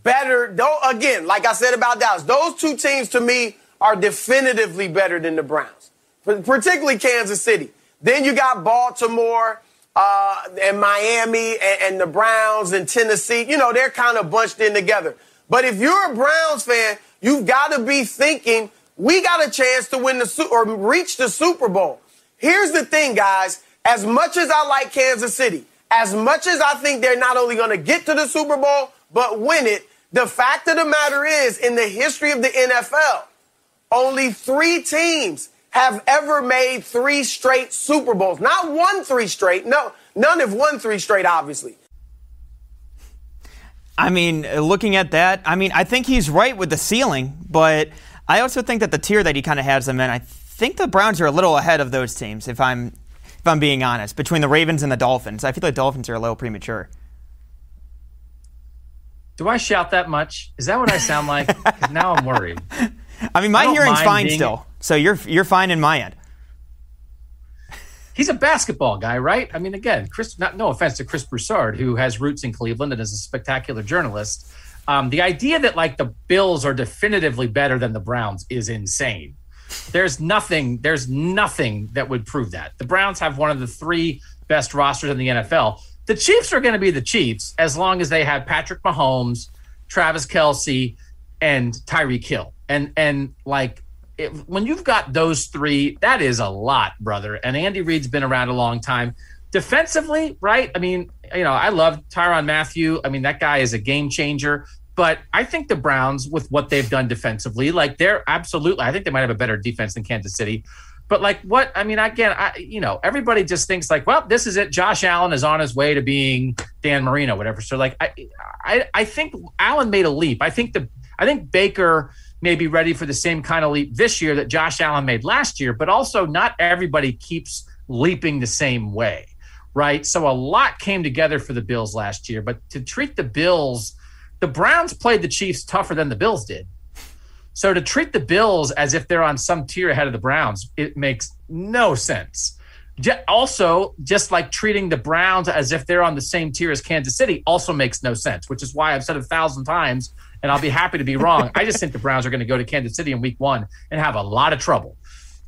better. Though again, like I said about Dallas, those two teams to me are definitively better than the Browns, particularly Kansas City. Then you got Baltimore uh, and Miami and, and the Browns and Tennessee. You know, they're kind of bunched in together. But if you're a Browns fan, you've got to be thinking we got a chance to win the or reach the Super Bowl. Here's the thing, guys. As much as I like Kansas City, as much as I think they're not only going to get to the Super Bowl, but win it. The fact of the matter is, in the history of the NFL, only three teams have ever made three straight Super Bowls. Not one three straight. No, none have won three straight, obviously. I mean, uh, looking at that, I mean, I think he's right with the ceiling, but I also think that the tier that he kind of has them in, I think the Browns are a little ahead of those teams, if I'm if I'm being honest, between the Ravens and the Dolphins. I feel like Dolphins are a little premature. Do I shout that much? Is that what I sound like? [laughs] now I'm worried. I mean, my I hearing's fine still, so you're you're fine in my end. He's a basketball guy, right? I mean, again, Chris. Not, no offense to Chris Broussard, who has roots in Cleveland and is a spectacular journalist. Um, the idea that like the Bills are definitively better than the Browns is insane. There's nothing. There's nothing that would prove that. The Browns have one of the three best rosters in the NFL the Chiefs are going to be the Chiefs as long as they have Patrick Mahomes, Travis Kelce, and Tyreek Hill. And and like it, when you've got those three, that is a lot, brother. And Andy Reid's been around a long time. Defensively, right? I mean, you know, I love Tyrann Mathieu. I mean, that guy is a game changer. But I think the Browns, with what they've done defensively, like they're absolutely, I think they might have a better defense than Kansas City. But like what I mean, again, I you know, everybody just thinks like, well, this is it. Josh Allen is on his way to being Dan Marino, whatever. So like I I, I think Allen made a leap. I think the I think Baker may be ready for the same kind of leap this year that Josh Allen made last year, but also not everybody keeps leaping the same way, right? So a lot came together for the Bills last year, but to treat the Bills, the Browns played the Chiefs tougher than the Bills did. So to treat the Bills as if they're on some tier ahead of the Browns, it makes no sense. Also, just like treating the Browns as if they're on the same tier as Kansas City also makes no sense, which is why I've said a thousand times, and I'll be happy to be wrong. I just think the Browns are going to go to Kansas City in week one and have a lot of trouble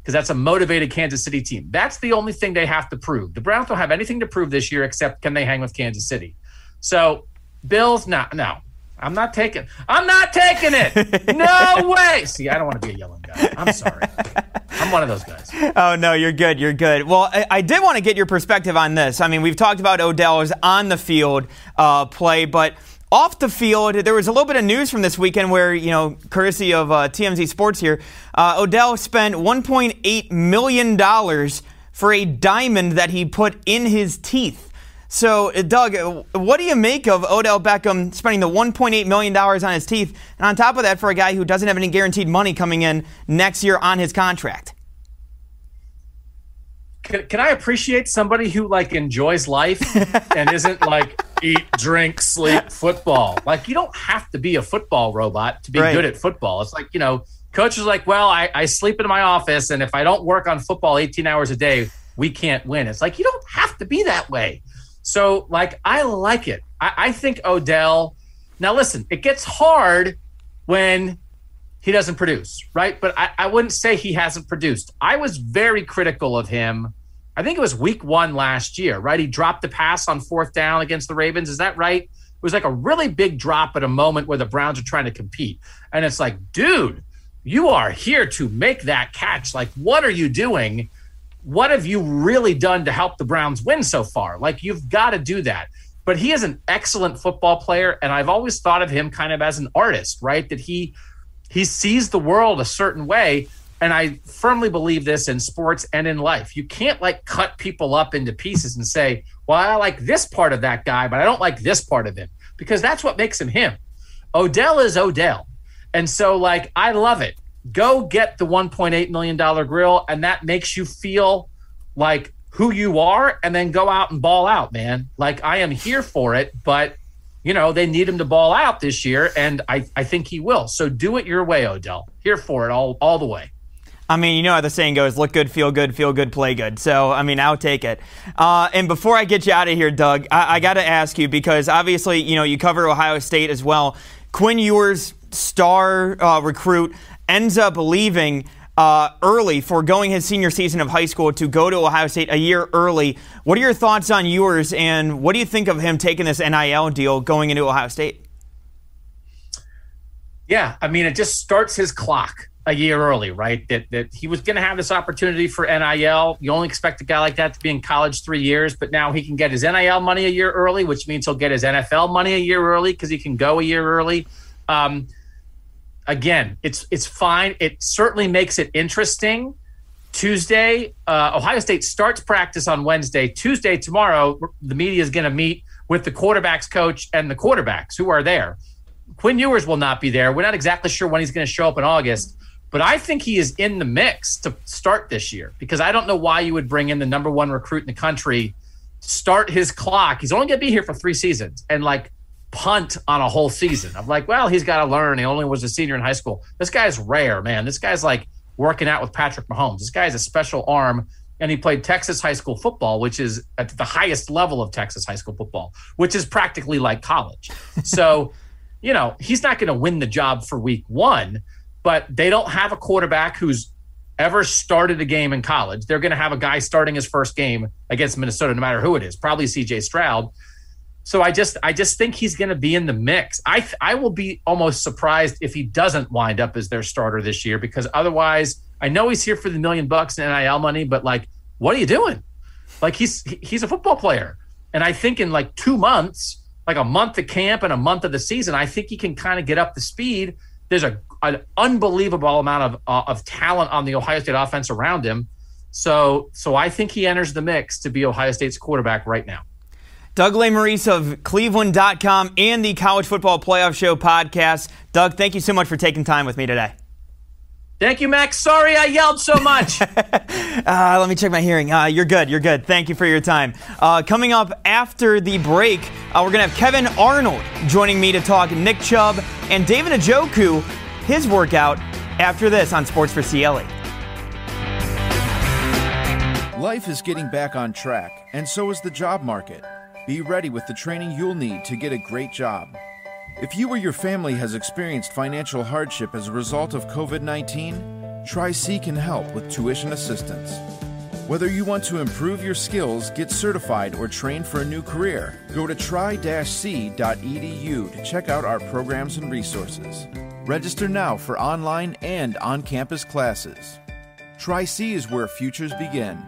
because that's a motivated Kansas City team. That's the only thing they have to prove. The Browns don't have anything to prove this year except can they hang with Kansas City. So, Bills, no, no. I'm not taking. I'm not taking it. No [laughs] way. See, I don't want to be a yelling guy. I'm sorry. I'm one of those guys. Oh no, you're good. You're good. Well, I, I did want to get your perspective on this. I mean, we've talked about Odell's on the field uh, play, but off the field, there was a little bit of news from this weekend where, you know, courtesy of uh, TMZ Sports here, uh, Odell spent $1.8 million for a diamond that he put in his teeth. So, uh, Doug, uh, what do you make of Odell Beckham spending the $1.8 million on his teeth? And on top of that, for a guy who doesn't have any guaranteed money coming in next year on his contract? Can, can I appreciate somebody who like enjoys life and isn't like eat, drink, sleep, football? Like, you don't have to be a football robot to be right. good at football. It's like, you know, coach is like, well, I, I sleep in my office, and if I don't work on football 18 hours a day, we can't win. It's like, you don't have to be that way. So, like, I like it. I, I think Odell. Now, listen, it gets hard when he doesn't produce, right? But I, I wouldn't say he hasn't produced. I was very critical of him. I think it was week one last year, right? He dropped the pass on fourth down against the Ravens. Is that right? It was like a really big drop at a moment where the Browns are trying to compete. And it's like, dude, you are here to make that catch. Like, what are you doing? What have you really done to help the Browns win so far? Like, you've got to do that. But he is an excellent football player, and I've always thought of him kind of as an artist, right? That he he sees the world a certain way, and I firmly believe this in sports and in life. You can't like cut people up into pieces and say, "Well, I like this part of that guy, but I don't like this part of him," because that's what makes him him. Odell is Odell, and so like I love it go get the $1.8 million grill, and that makes you feel like who you are, and then go out and ball out, man. Like I am here for it, but you know, they need him to ball out this year, and I, I think he will. So do it your way, Odell. Here for it all all the way. I mean, you know how the saying goes look good, feel good, feel good, play good. So, I mean, I'll take it. Uh, and before I get you out of here, Doug, I, I got to ask you because obviously, you know, you cover Ohio State as well. Quinn Ewers, star uh, recruit, ends up leaving uh, early, foregoing his senior season of high school to go to Ohio State a year early. What are your thoughts on Ewers, and what do you think of him taking this NIL deal going into Ohio State? Yeah, I mean, it just starts his clock a year early, right? That that he was going to have this opportunity for NIL. You only expect a guy like that to be in college three years, but now he can get his NIL money a year early, which means he'll get his NFL money a year early because he can go a year early. Um, again, it's it's fine. It certainly makes it interesting. Tuesday, uh, Ohio State starts practice on Wednesday. Tuesday, tomorrow, the media is going to meet with the quarterbacks coach and the quarterbacks who are there. Quinn Ewers will not be there. We're not exactly sure when he's going to show up in August, but I think he is in the mix to start this year because I don't know why you would bring in the number one recruit in the country, start his clock. He's only going to be here for three seasons, and like punt on a whole season. I'm like, well, he's got to learn. He only was a senior in high school. This guy's rare, man. This guy's like working out with Patrick Mahomes. This guy's a special arm. And he played Texas high school football, which is at the highest level of Texas high school football, which is practically like college. So, [laughs] you know, he's not going to win the job for week one, but they don't have a quarterback who's ever started a game in college. They're going to have a guy starting his first game against Minnesota, no matter who it is, probably CJ Stroud. So I just I just think he's going to be in the mix. I I will be almost surprised if he doesn't wind up as their starter this year because otherwise I know he's here for the million bucks and NIL money, but like what are you doing? Like he's he's a football player, and I think in like two months, like a month of camp and a month of the season, I think he can kind of get up to speed. There's a an unbelievable amount of uh, of talent on the Ohio State offense around him. So so I think he enters the mix to be Ohio State's quarterback right now. Doug Lesmerises of Cleveland.com and the College Football Playoff Show podcast. Doug, thank you so much for taking time with me today. Thank you, Max. Sorry I yelled so much. [laughs] uh, let me check my hearing. Uh, you're good. You're good. Thank you for your time. Uh, coming up after the break, uh, we're going to have Kevin Arnold joining me to talk Nick Chubb and David Njoku, his workout, after this on Sports for CLE. Life is getting back on track, and so is the job market. Be ready with the training you'll need to get a great job. If you or your family has experienced financial hardship as a result of COVID 19, Tri-C can help with tuition assistance. Whether you want to improve your skills, get certified, or train for a new career, go to tri-c.edu to check out our programs and resources. Register now for online and on-campus classes. Tri-C is where futures begin.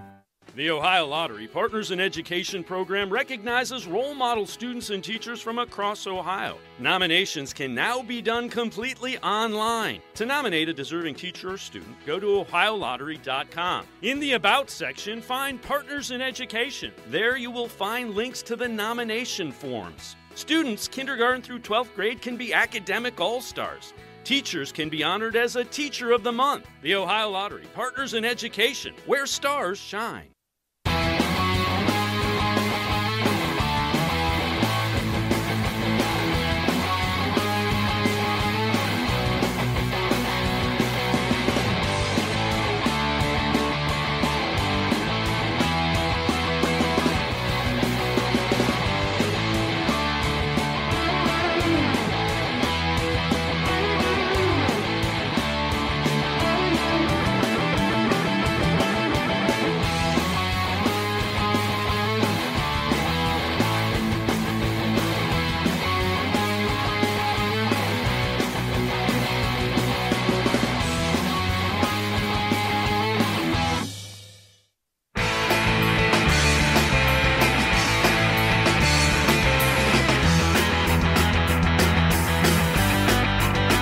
The Ohio Lottery Partners in Education program recognizes role model students and teachers from across Ohio. Nominations can now be done completely online. To nominate a deserving teacher or student, go to ohiolottery.com. In the About section, find Partners in Education. There you will find links to the nomination forms. Students, kindergarten through 12th grade, can be academic all stars. Teachers can be honored as a Teacher of the Month. The Ohio Lottery Partners in Education, where stars shine.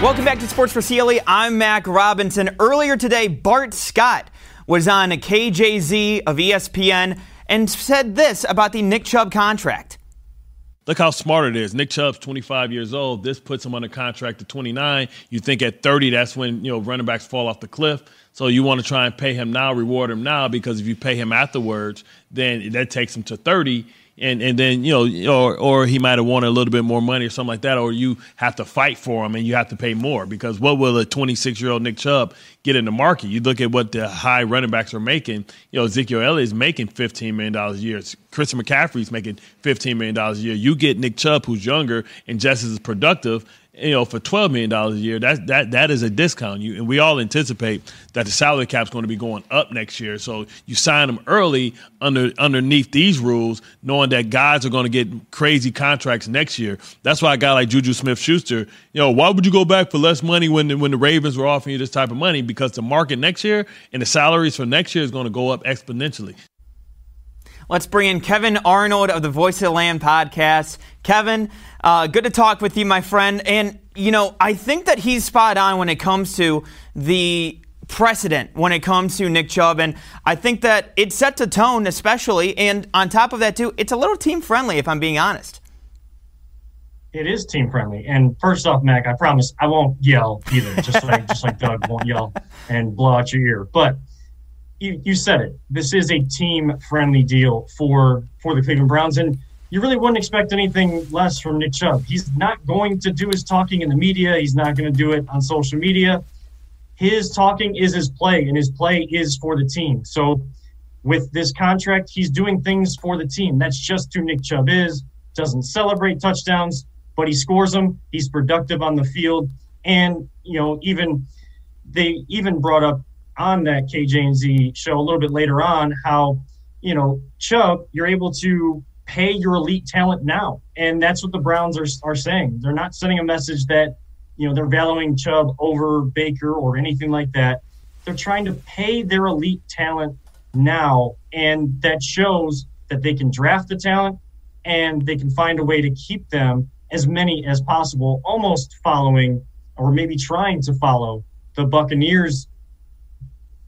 Welcome back to Sports for CLE. I'm Mac Robinson. Earlier today, Bart Scott was on a KJZ of ESPN and said this about the Nick Chubb contract. Look how smart it is. Nick Chubb's 25 years old. This puts him under contract at 29. You think at 30, that's when you know running backs fall off the cliff. So you want to try and pay him now, reward him now, because if you pay him afterwards, then that takes him to 30 and and then you know or or he might have wanted a little bit more money or something like that or you have to fight for him and you have to pay more. Because what will a 26 year old Nick Chubb get in the market? You look at what the high running backs are making. You know Ezekiel Elliott is making 15 million dollars a year. Christian McCaffrey's making 15 million dollars a year. You get Nick Chubb who's younger and just as productive you know, for twelve million dollars a year, that that that is a discount. You and we all anticipate that the salary cap is going to be going up next year. So you sign them early under underneath these rules, knowing that guys are going to get crazy contracts next year. That's why a guy like Juju Smith Schuster, you know, why would you go back for less money when when the Ravens were offering you this type of money? Because the market next year and the salaries for next year is going to go up exponentially. Let's bring in Kevin Arnold of the Voice of the Land podcast. Kevin, uh, good to talk with you, my friend. And, you know, I think that he's spot on when it comes to the precedent when it comes to Nick Chubb. And I think that it sets a tone, especially. And on top of that, too, it's a little team friendly, if I'm being honest. It is team friendly. And first off, Mac, I promise I won't yell either, just like just like Doug won't yell and blow out your ear. But you, you said it. This is a team friendly deal for for the Cleveland Browns, and you really wouldn't expect anything less from Nick Chubb. He's not going to do his talking in the media. He's not going to do it on social media. His talking is his play, and his play is for the team. So, with this contract, he's doing things for the team. That's just who Nick Chubb is. Doesn't celebrate touchdowns, but he scores them. He's productive on the field, and you know, even they even brought up on that KJZ show a little bit later on how, you know, Chubb, you're able to pay your elite talent now. And that's what the Browns are, are saying. They're not sending a message that, you know, they're valuing Chubb over Baker or anything like that. They're trying to pay their elite talent now. And that shows that they can draft the talent and they can find a way to keep them as many as possible, almost following or maybe trying to follow the Buccaneers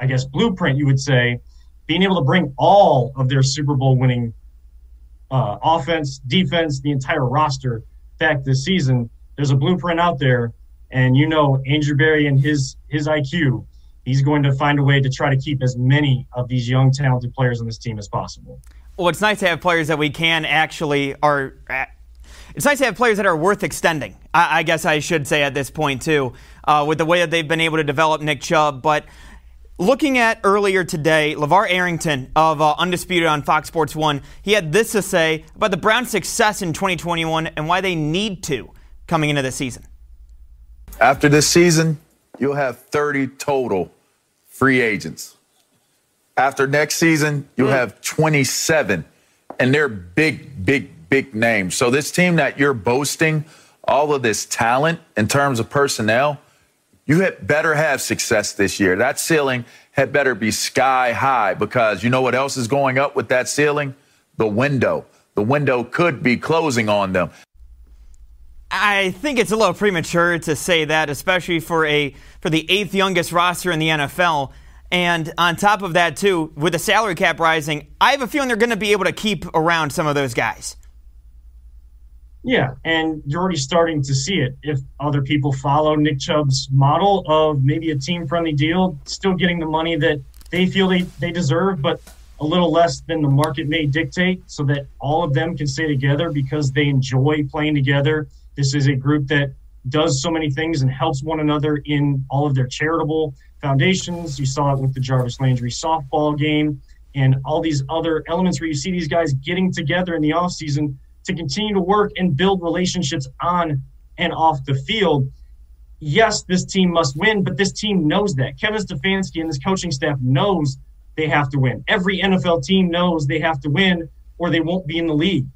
I guess, blueprint, you would say, being able to bring all of their Super Bowl winning uh, offense, defense, the entire roster back this season. There's a blueprint out there, and you know Andrew Berry and his his IQ. he's going to find a way to try to keep as many of these young, talented players on this team as possible. Well, it's nice to have players that we can actually are. It's nice to have players that are worth extending. I, I guess I should say at this point too, uh, with the way that they've been able to develop Nick Chubb. But looking at earlier today, LaVar Arrington of uh, Undisputed on Fox Sports One, he had this to say about the Browns' success in 2021 and why they need to coming into the season. After this season, you'll have 30 total free agents. After next season, you'll mm. have 27, and they're big, big, big names. So this team that you're boasting all of this talent in terms of personnel, you had better have success this year. That ceiling had better be sky high because you know what else is going up with that ceiling? The window. The window could be closing on them. I think it's a little premature to say that, especially for a for the eighth youngest roster in the NFL. And on top of that, too, with the salary cap rising, I have a feeling they're going to be able to keep around some of those guys. Yeah, and you're already starting to see it. If other people follow Nick Chubb's model of maybe a team friendly deal, still getting the money that they feel they, they deserve, but a little less than the market may dictate, so that all of them can stay together because they enjoy playing together this is a group that does so many things and helps one another in all of their charitable foundations. You saw it with the Jarvis Landry softball game and all these other elements where you see these guys getting together in the offseason to continue to work and build relationships on and off the field. Yes, this team must win, but this team knows that. Kevin Stefanski and this coaching staff knows they have to win. Every NFL team knows they have to win or they won't be in the league.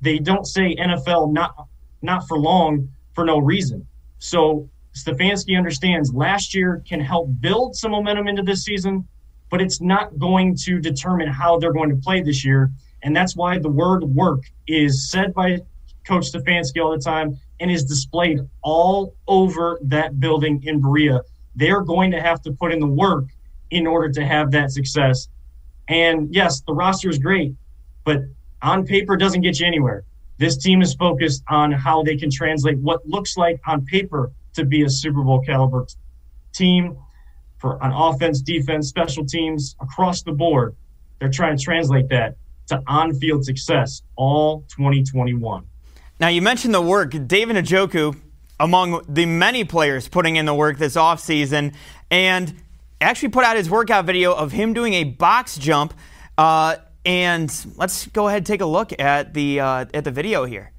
They don't say NFL not not for long for no reason. So Stefanski understands last year can help build some momentum into this season, but it's not going to determine how they're going to play this year. And that's why the word work is said by Coach Stefanski all the time and is displayed all over that building in Berea. They're going to have to put in the work in order to have that success. And yes, the roster is great, but on paper doesn't get you anywhere. This team is focused on how they can translate what looks like on paper to be a Super Bowl caliber team for on offense, defense, special teams across the board. They're trying to translate that to on-field success all 2021. Now you mentioned the work. David Njoku, among the many players putting in the work this offseason, and actually put out his workout video of him doing a box jump. Uh, and let's go ahead and take a look at the uh, at the video here.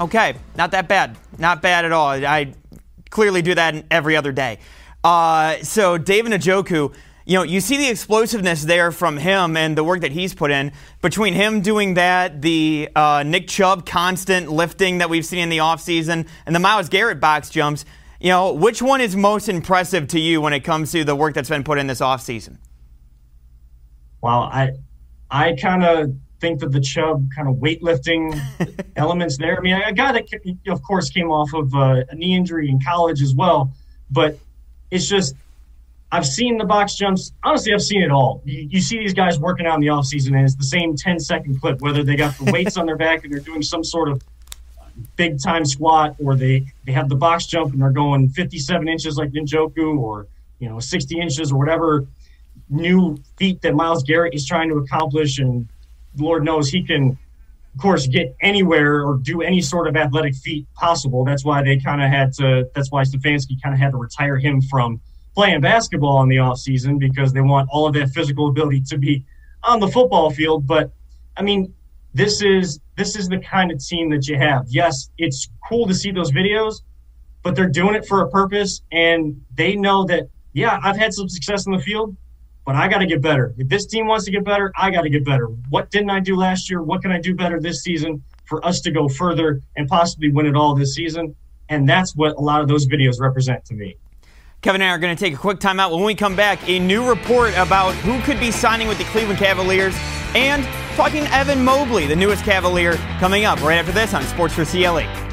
Okay, not that bad. Not bad at all. I clearly do that every other day. Uh, so David Njoku you know, you see the explosiveness there from him and the work that he's put in. Between him doing that, the uh, Nick Chubb constant lifting that we've seen in the offseason, and the Myles Garrett box jumps, you know, which one is most impressive to you when it comes to the work that's been put in this offseason? Well, I, I kind of think that the Chubb kind of weightlifting [laughs] elements there. I mean, a guy that, of course, came off of uh, a knee injury in college as well, but it's just – I've seen the box jumps. Honestly, I've seen it all. You, you, see these guys working out in the offseason, and it's the same 10 second clip, whether they got the weights on their back and they're doing some sort of big time squat, or they, they have the box jump and they're going 57 inches like Njoku, or you know 60 inches, or whatever new feat that Myles Garrett is trying to accomplish. And Lord knows he can, of course, get anywhere or do any sort of athletic feat possible. That's why they kind of had to. That's why Stefanski kind of had to retire him from playing basketball in the off season because they want all of that physical ability to be on the football field. But I mean, this is this is the kind of team that you have. Yes, it's cool to see those videos, but they're doing it for a purpose, and they know that. Yeah, I've had some success in the field, but I got to get better. If this team wants to get better, I got to get better. What didn't I do last year? What can I do better this season for us to go further and possibly win it all this season? And that's what a lot of those videos represent to me. Kevin and I are going to take a quick timeout. When we come back, a new report about who could be signing with the Cleveland Cavaliers and talking Evan Mobley, the newest Cavalier, coming up right after this on Sports for CLE.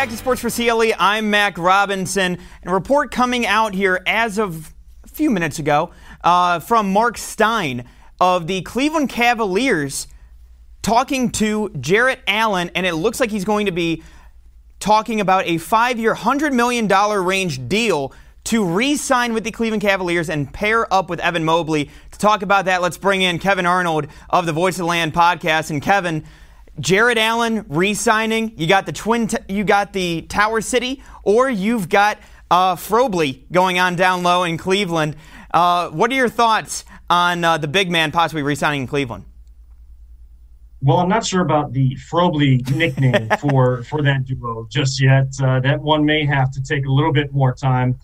Back to Sports for CLE. I'm Mac Robinson. And a report coming out here as of a few minutes ago uh, from Marc Stein of the Cleveland Cavaliers talking to Jarrett Allen, and it looks like he's going to be talking about a five year, $100 million range deal to re sign with the Cleveland Cavaliers and pair up with Evan Mobley. To talk about that, let's bring in Kevin Arnold of the Voice of the Land podcast. And Kevin, Jarrett Allen re-signing. You got the twin. T- you got the Tower City, or you've got uh, Frobley going on down low in Cleveland. Uh, what are your thoughts on uh, the big man possibly re-signing in Cleveland? Well, I'm not sure about the Frobley nickname [laughs] for for that duo just yet. Uh, that one may have to take a little bit more time,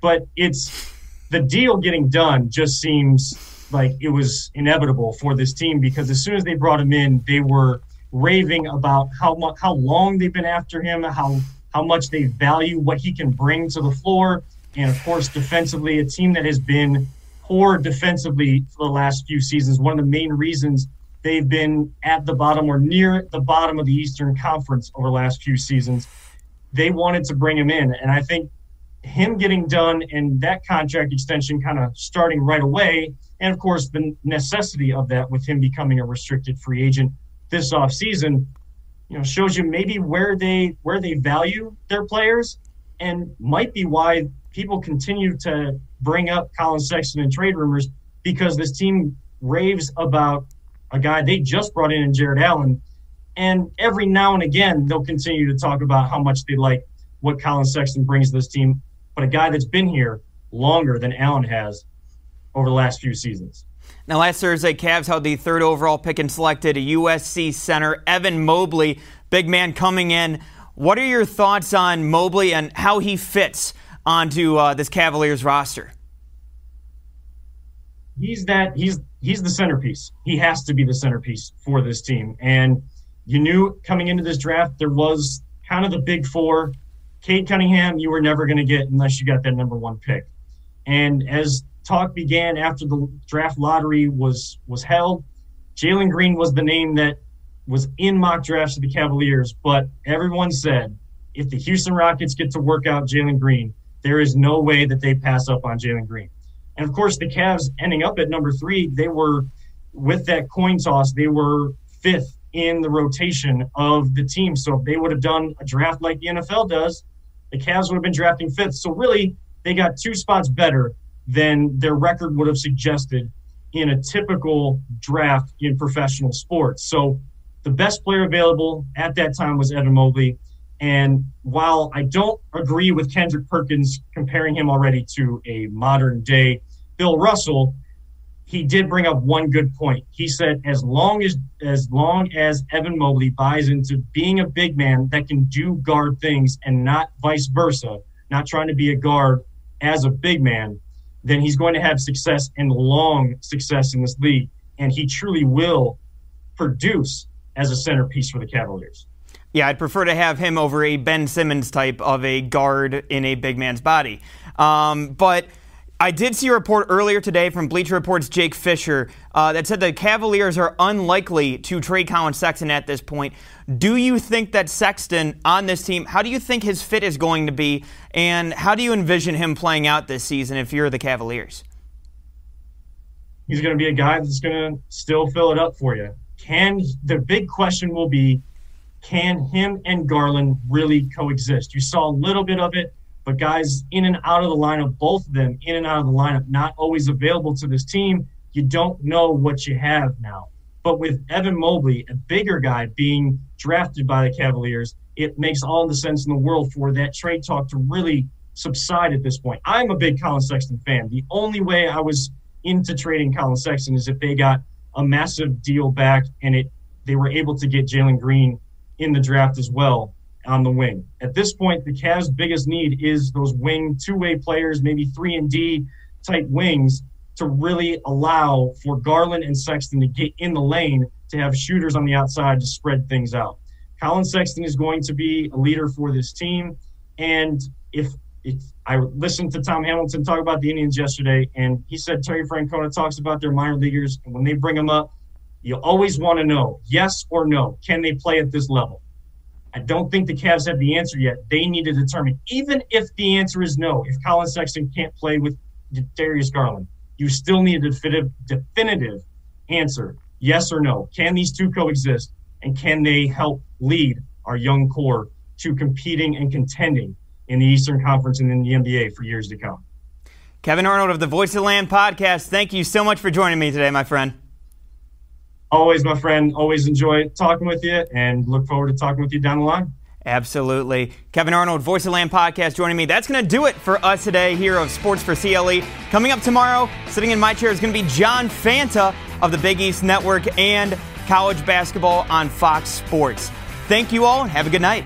but it's the deal getting done. Just seems like it was inevitable for this team because as soon as they brought him in, they were raving about how much how long they've been after him, how how much they value what he can bring to the floor, and of course defensively, a team that has been poor defensively for the last few seasons. One of the main reasons they've been at the bottom or near the bottom of the Eastern Conference over the last few seasons. They wanted to bring him in, and I think him getting done and that contract extension kind of starting right away, and of course the necessity of that with him becoming a restricted free agent this offseason, you know, shows you maybe where they where they value their players and might be why people continue to bring up Collin Sexton and trade rumors because this team raves about a guy they just brought in in Jarrett Allen. And every now and again, they'll continue to talk about how much they like what Collin Sexton brings to this team. But a guy that's been here longer than Allen has over the last few seasons. Now, last Thursday, Cavs held the third overall pick and selected a USC center, Evan Mobley, big man coming in. What are your thoughts on Mobley and how he fits onto uh, this Cavaliers roster? He's that he's he's the centerpiece. He has to be the centerpiece for this team. And you knew coming into this draft there was kind of the big four. Cade Cunningham, you were never going to get unless you got that number one pick. And as talk began after the draft lottery was was held. Jalen Green was the name that was in mock drafts of the Cavaliers, but everyone said if the Houston Rockets get to work out Jalen Green, there is no way that they pass up on Jalen Green. And of course, the Cavs ending up at number three, they were with that coin toss, they were fifth in the rotation of the team. So if they would have done a draft like the NFL does, the Cavs would have been drafting fifth. So really, they got two spots better than their record would have suggested in a typical draft in professional sports. So the best player available at that time was Evan Mobley. And while I don't agree with Kendrick Perkins comparing him already to a modern day Bill Russell, he did bring up one good point. He said as long as as long as Evan Mobley buys into being a big man that can do guard things and not vice versa, not trying to be a guard as a big man, then he's going to have success and long success in this league. And he truly will produce as a centerpiece for the Cavaliers. Yeah, I'd prefer to have him over a Ben Simmons type of a guard in a big man's body. Um, but I did see a report earlier today from Bleacher Report's Jake Fisher uh, that said the Cavaliers are unlikely to trade Collin Sexton at this point. Do you think that Sexton on this team, how do you think his fit is going to be, and how do you envision him playing out this season if you're the Cavaliers? He's going to be a guy that's going to still fill it up for you. Can the big question will be, can him and Garland really coexist? You saw a little bit of it but guys in and out of the lineup, both of them in and out of the lineup, not always available to this team, you don't know what you have now. But with Evan Mobley, a bigger guy being drafted by the Cavaliers, it makes all the sense in the world for that trade talk to really subside at this point. I'm a big Collin Sexton fan. The only way I was into trading Collin Sexton is if they got a massive deal back and it they were able to get Jalen Green in the draft as well on the wing. At this point, the Cavs' biggest need is those wing two-way players, maybe three and D type wings, to really allow for Garland and Sexton to get in the lane to have shooters on the outside to spread things out. Collin Sexton is going to be a leader for this team, and if if I listened to Tom Hamilton talk about the Indians yesterday, and he said Terry Francona talks about their minor leaguers, and when they bring them up, you always want to know yes or no, can they play at this level? I don't think the Cavs have the answer yet. They need to determine, even if the answer is no, if Collin Sexton can't play with Darius Garland, you still need a definitive, definitive answer yes or no. Can these two coexist? And can they help lead our young core to competing and contending in the Eastern Conference and in the NBA for years to come? Kevin Arnold of the Voice of the Land podcast, thank you so much for joining me today, my friend. Always, my friend. Always enjoy talking with you and look forward to talking with you down the line. Absolutely. Kevin Arnold, Voice of Land podcast, joining me. That's going to do it for us today here of Sports for CLE. Coming up tomorrow, sitting in my chair is going to be John Fanta of the Big East Network and college basketball on Fox Sports. Thank you all and have a good night.